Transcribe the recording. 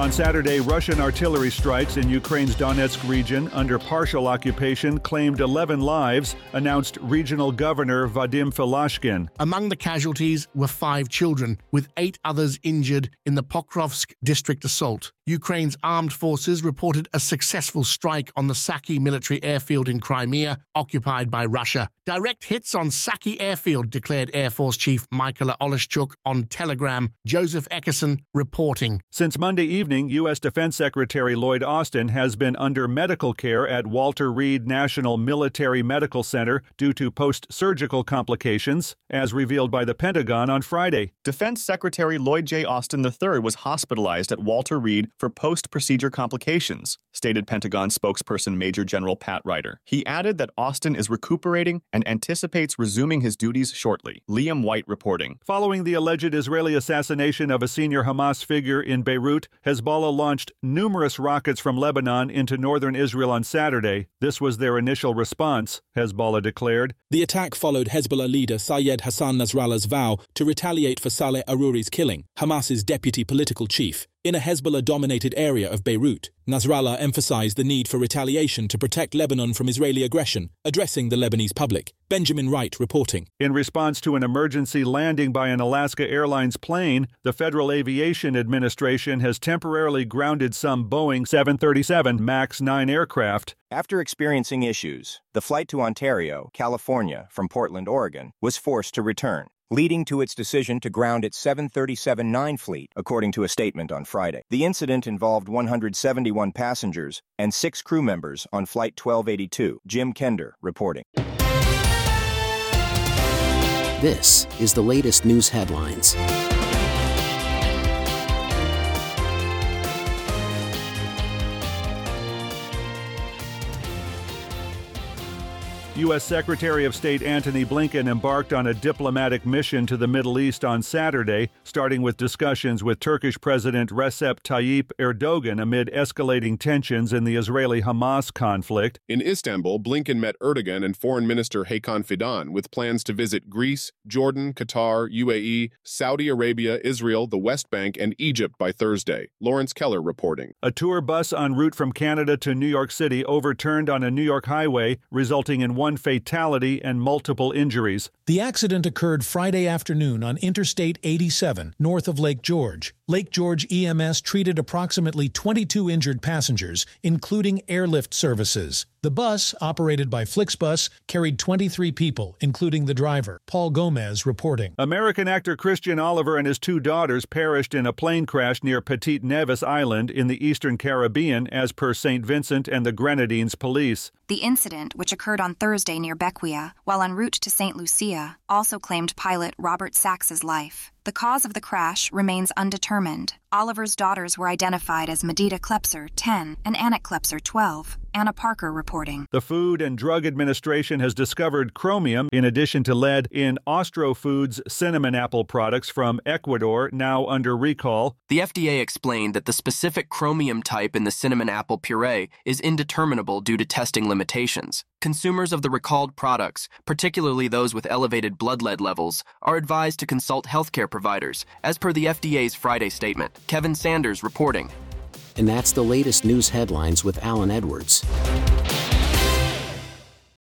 On Saturday, Russian artillery strikes in Ukraine's Donetsk region under partial occupation claimed 11 lives, announced regional governor Vadym Filashkin. Among the casualties were five children, with eight others injured in the Pokrovsk district assault. Ukraine's armed forces reported a successful strike on the Saki military airfield in Crimea, occupied by Russia. Direct hits on Saki airfield, declared Air Force Chief Mykola Oleshchuk on Telegram. Joseph Eckerson reporting. Since Monday evening, U.S. Defense Secretary Lloyd Austin has been under medical care at Walter Reed National Military Medical Center due to post surgical complications, as revealed by the Pentagon on Friday. Defense Secretary Lloyd J. Austin III was hospitalized at Walter Reed for post procedure complications, stated Pentagon spokesperson Major General Pat Ryder. He added that Austin is recuperating and anticipates resuming his duties shortly. Liam White reporting. Following the alleged Israeli assassination of a senior Hamas figure in Beirut, Hezbollah launched numerous rockets from Lebanon into northern Israel on Saturday. This was their initial response, Hezbollah declared. The attack followed Hezbollah leader Sayyed Hassan Nasrallah's vow to retaliate for Saleh Arouri's killing, Hamas's deputy political chief. In a Hezbollah dominated area of Beirut, Nasrallah emphasized the need for retaliation to protect Lebanon from Israeli aggression, addressing the Lebanese public. Benjamin Wright reporting. In response to an emergency landing by an Alaska Airlines plane, the Federal Aviation Administration has temporarily grounded some Boeing 737 MAX 9 aircraft. After experiencing issues, the flight to Ontario, California, from Portland, Oregon, was forced to return leading to its decision to ground its 737-9 fleet, according to a statement on Friday. The incident involved 171 passengers and six crew members on Flight 1282. Jim Kender reporting. This is the latest news headlines. U.S. Secretary of State Antony Blinken embarked on a diplomatic mission to the Middle East on Saturday, starting with discussions with Turkish President Recep Tayyip Erdogan amid escalating tensions in the Israeli Hamas conflict. In Istanbul, Blinken met Erdogan and Foreign Minister Hakan Fidan with plans to visit Greece, Jordan, Qatar, UAE, Saudi Arabia, Israel, the West Bank, and Egypt by Thursday. Lawrence Keller reporting. A tour bus en route from Canada to New York City overturned on a New York highway, resulting in one one fatality and multiple injuries. The accident occurred Friday afternoon on Interstate 87, north of Lake George. Lake George EMS treated approximately 22 injured passengers, including airlift services. The bus, operated by Flixbus, carried 23 people, including the driver. Paul Gomez reporting. American actor Christian Oliver and his two daughters perished in a plane crash near Petite Nevis Island in the eastern Caribbean, as per St. Vincent and the Grenadines police. The incident, which occurred on Thursday near Bequia, while en route to St. Lucia, also claimed pilot Robert Sachs's life. The cause of the crash remains undetermined. Oliver's daughters were identified as Madita Klepser, 10, and Anna Klepser, 12. Anna Parker reporting. The Food and Drug Administration has discovered chromium, in addition to lead, in Ostro Foods cinnamon apple products from Ecuador, now under recall. The FDA explained that the specific chromium type in the cinnamon apple puree is indeterminable due to testing limitations. Consumers of the recalled products, particularly those with elevated blood lead levels, are advised to consult providers, as per the FDA's Friday statement. Kevin Sanders reporting. And that's the latest news headlines with Alan Edwards.